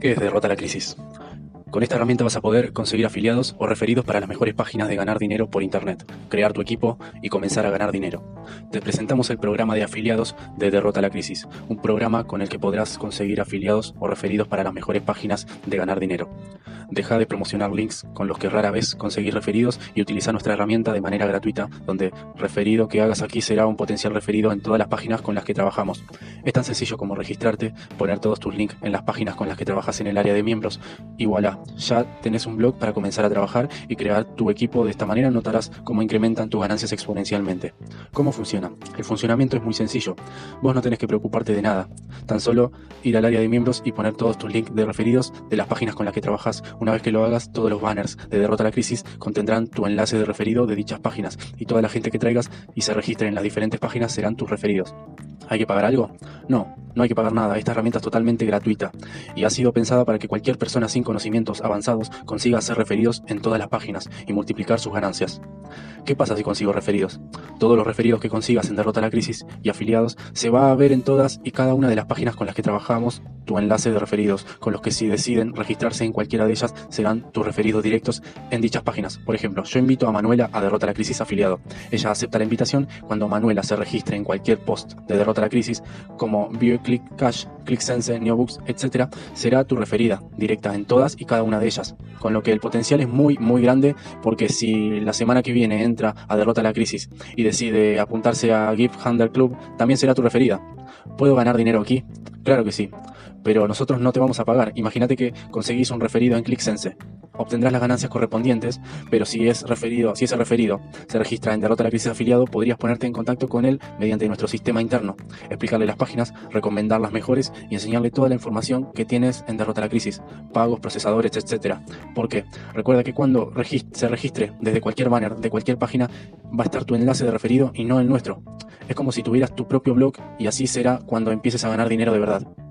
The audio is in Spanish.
¿Qué es Derrota la Crisis? Con esta herramienta vas a poder conseguir afiliados o referidos para las mejores páginas de ganar dinero por Internet, crear tu equipo y comenzar a ganar dinero. Te presentamos el programa de afiliados de Derrota la Crisis, un programa con el que podrás conseguir afiliados o referidos para las mejores páginas de ganar dinero. Deja de promocionar links con los que rara vez conseguir referidos y utiliza nuestra herramienta de manera gratuita, donde referido que hagas aquí será un potencial referido en todas las páginas con las que trabajamos. Es tan sencillo como registrarte, poner todos tus links en las páginas con las que trabajas en el área de miembros y voilà ya tenés un blog para comenzar a trabajar y crear tu equipo. De esta manera notarás cómo incrementan tus ganancias exponencialmente. ¿Cómo funciona? El funcionamiento es muy sencillo. Vos no tenés que preocuparte de nada. Tan solo ir al área de miembros y poner todos tus links de referidos de las páginas con las que trabajas. Una vez que lo hagas, todos los banners de Derrota a la Crisis contendrán tu enlace de referido de dichas páginas y toda la gente que traigas y se registre en las diferentes páginas serán tus referidos. ¿Hay que pagar algo? No, no hay que pagar nada. Esta herramienta es totalmente gratuita y ha sido pensada para que cualquier persona sin conocimientos avanzados consiga ser referidos en todas las páginas y multiplicar sus ganancias. ¿Qué pasa si consigo referidos? Todos los referidos que consigas en Derrota a la Crisis y afiliados se va a ver en todas y cada una de las páginas con las que trabajamos tu enlace de referidos, con los que si deciden registrarse en cualquiera de ellas serán tus referidos directos en dichas páginas. Por ejemplo, yo invito a Manuela a Derrota la Crisis afiliado. Ella acepta la invitación cuando Manuela se registre en cualquier post de Derrota la Crisis, como ViewClick Cash, ClickSense, Neobooks, etc., será tu referida directa en todas y cada una de ellas. Con lo que el potencial es muy, muy grande porque si la semana que viene entra a Derrota la Crisis y decide apuntarse a Gift Handle Club, también será tu referida. ¿Puedo ganar dinero aquí? Claro que sí pero nosotros no te vamos a pagar. Imagínate que conseguís un referido en ClickSense. Obtendrás las ganancias correspondientes, pero si es referido, si ese referido se registra en Derrota la Crisis afiliado, podrías ponerte en contacto con él mediante nuestro sistema interno, explicarle las páginas, recomendar las mejores y enseñarle toda la información que tienes en Derrota la Crisis, pagos, procesadores, etc. Porque recuerda que cuando se registre desde cualquier banner de cualquier página, va a estar tu enlace de referido y no el nuestro. Es como si tuvieras tu propio blog y así será cuando empieces a ganar dinero de verdad.